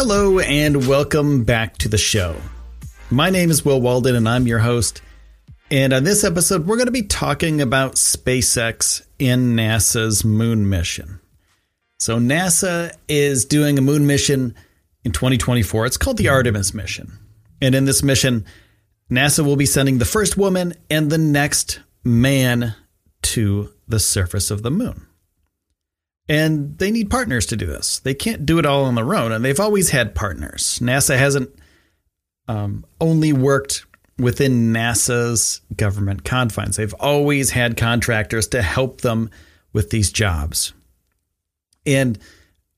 Hello, and welcome back to the show. My name is Will Walden, and I'm your host. And on this episode, we're going to be talking about SpaceX and NASA's moon mission. So, NASA is doing a moon mission in 2024. It's called the Artemis mission. And in this mission, NASA will be sending the first woman and the next man to the surface of the moon. And they need partners to do this. They can't do it all on their own, and they've always had partners. NASA hasn't um, only worked within NASA's government confines. They've always had contractors to help them with these jobs. And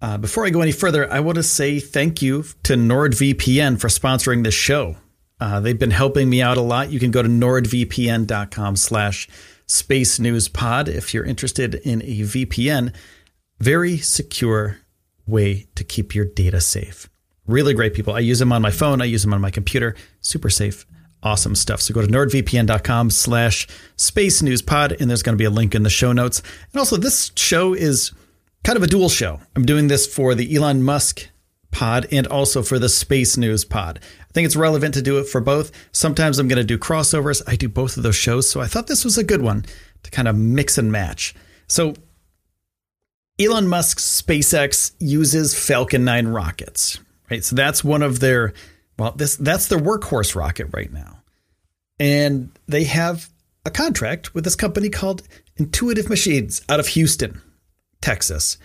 uh, before I go any further, I want to say thank you to NordVPN for sponsoring this show. Uh, they've been helping me out a lot. You can go to nordvpn.com slash space news pod if you're interested in a VPN very secure way to keep your data safe. Really great people. I use them on my phone. I use them on my computer. Super safe. Awesome stuff. So go to nordvpn.com slash space news pod, and there's going to be a link in the show notes. And also, this show is kind of a dual show. I'm doing this for the Elon Musk pod and also for the space news pod. I think it's relevant to do it for both. Sometimes I'm going to do crossovers. I do both of those shows. So I thought this was a good one to kind of mix and match. So Elon Musk's SpaceX uses Falcon 9 rockets, right? So that's one of their well, this that's their workhorse rocket right now. And they have a contract with this company called Intuitive Machines out of Houston, Texas.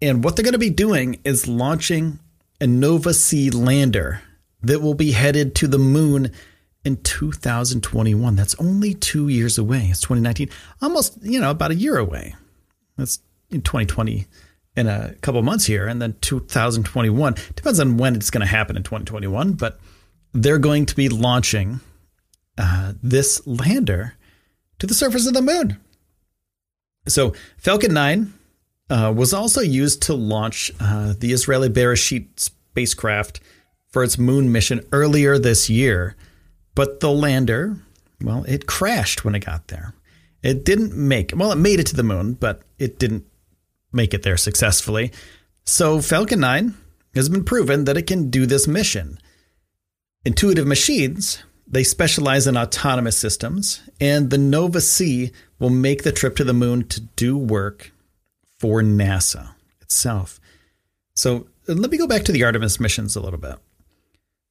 And what they're going to be doing is launching a Nova C lander that will be headed to the moon in 2021. That's only 2 years away. It's 2019. Almost, you know, about a year away. That's in 2020 in a couple months here, and then 2021 depends on when it's going to happen in 2021. But they're going to be launching uh, this lander to the surface of the moon. So Falcon 9 uh, was also used to launch uh, the Israeli Bereshit spacecraft for its moon mission earlier this year. But the lander, well, it crashed when it got there. It didn't make, well, it made it to the moon, but it didn't make it there successfully. So Falcon 9 has been proven that it can do this mission. Intuitive Machines, they specialize in autonomous systems, and the Nova C will make the trip to the moon to do work for NASA itself. So let me go back to the Artemis missions a little bit.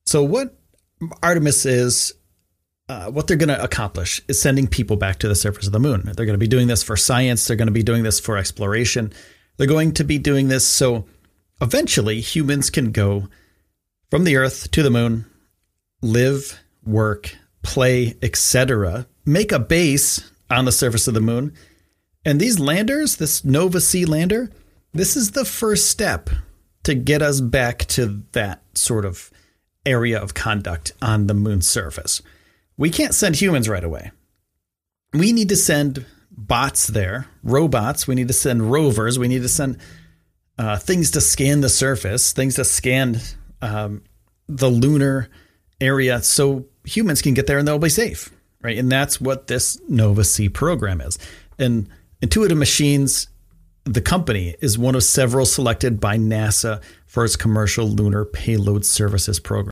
So, what Artemis is, uh, what they're going to accomplish is sending people back to the surface of the moon. They're going to be doing this for science. They're going to be doing this for exploration. They're going to be doing this so eventually humans can go from the Earth to the moon, live, work, play, etc., make a base on the surface of the moon. And these landers, this Nova C lander, this is the first step to get us back to that sort of area of conduct on the moon's surface we can't send humans right away. We need to send bots there, robots. We need to send rovers. We need to send uh, things to scan the surface, things to scan um, the lunar area so humans can get there and they'll be safe, right? And that's what this Nova C program is. And Intuitive Machines, the company, is one of several selected by NASA for its commercial lunar payload services program.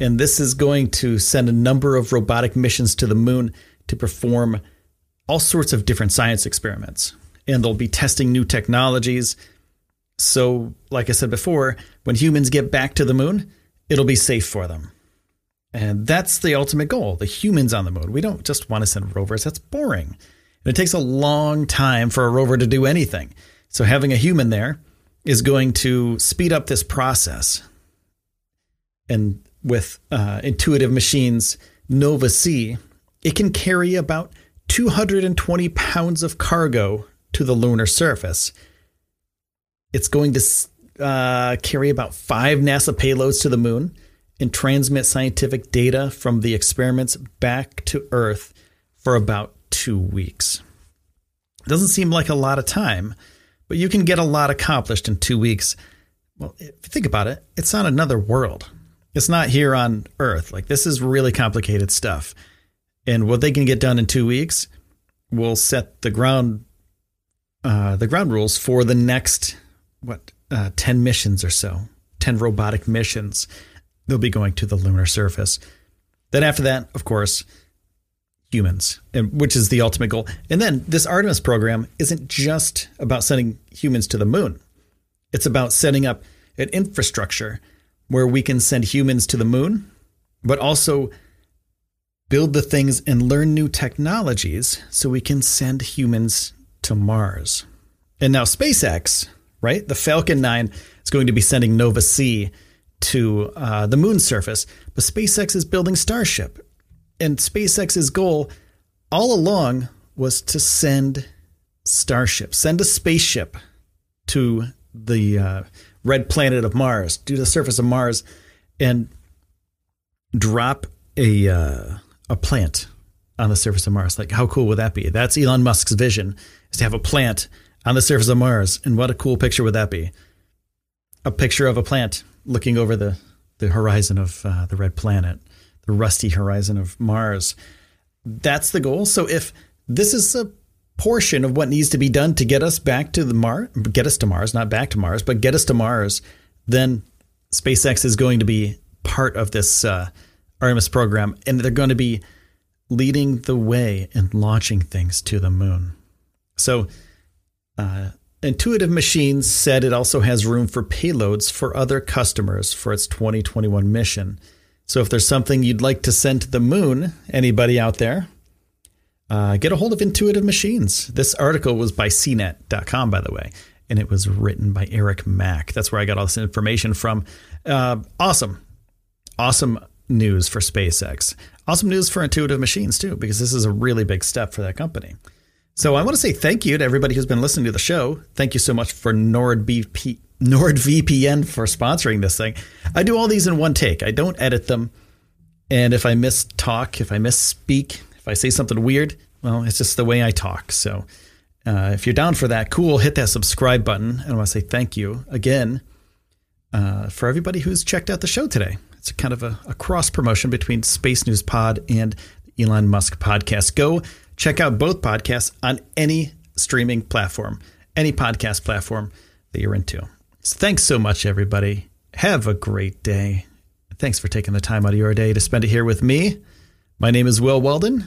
And this is going to send a number of robotic missions to the moon to perform all sorts of different science experiments. And they'll be testing new technologies. So, like I said before, when humans get back to the moon, it'll be safe for them. And that's the ultimate goal the humans on the moon. We don't just want to send rovers, that's boring. And it takes a long time for a rover to do anything. So, having a human there is going to speed up this process. And with uh, intuitive machines, Nova C, it can carry about 220 pounds of cargo to the lunar surface. It's going to uh, carry about five NASA payloads to the moon and transmit scientific data from the experiments back to Earth for about two weeks. It Doesn't seem like a lot of time, but you can get a lot accomplished in two weeks. Well, if you think about it, it's on another world. It's not here on Earth. Like, this is really complicated stuff. And what they can get done in two weeks will set the ground uh, the ground rules for the next what uh, 10 missions or so 10 robotic missions they'll be going to the lunar surface then after that of course humans which is the ultimate goal and then this artemis program isn't just about sending humans to the moon it's about setting up an infrastructure where we can send humans to the moon but also build the things and learn new technologies so we can send humans to Mars. And now SpaceX, right? The Falcon 9 is going to be sending Nova C to uh, the moon surface, but SpaceX is building Starship. And SpaceX's goal all along was to send Starship, send a spaceship to the uh, red planet of Mars, do the surface of Mars, and drop a uh, a plant on the surface of Mars. Like, how cool would that be? That's Elon Musk's vision is to have a plant on the surface of Mars. And what a cool picture would that be? A picture of a plant looking over the, the horizon of uh, the red planet, the rusty horizon of Mars. That's the goal. So if this is a portion of what needs to be done to get us back to the Mars, get us to Mars, not back to Mars, but get us to Mars, then SpaceX is going to be part of this uh, Artemis program, and they're going to be leading the way in launching things to the moon. So, uh, Intuitive Machines said it also has room for payloads for other customers for its 2021 mission. So, if there's something you'd like to send to the moon, anybody out there, uh, get a hold of Intuitive Machines. This article was by CNET.com, by the way, and it was written by Eric Mack. That's where I got all this information from. Uh, awesome. Awesome news for SpaceX. Awesome news for Intuitive Machines, too, because this is a really big step for that company. So I want to say thank you to everybody who's been listening to the show. Thank you so much for NordVP, NordVPN for sponsoring this thing. I do all these in one take. I don't edit them. And if I miss talk, if I miss speak, I say something weird, well, it's just the way I talk. So uh, if you're down for that, cool, hit that subscribe button. And I want to say thank you again uh, for everybody who's checked out the show today. It's kind of a, a cross promotion between Space News Pod and Elon Musk podcast. Go check out both podcasts on any streaming platform, any podcast platform that you're into. So thanks so much, everybody. Have a great day. Thanks for taking the time out of your day to spend it here with me. My name is Will Walden,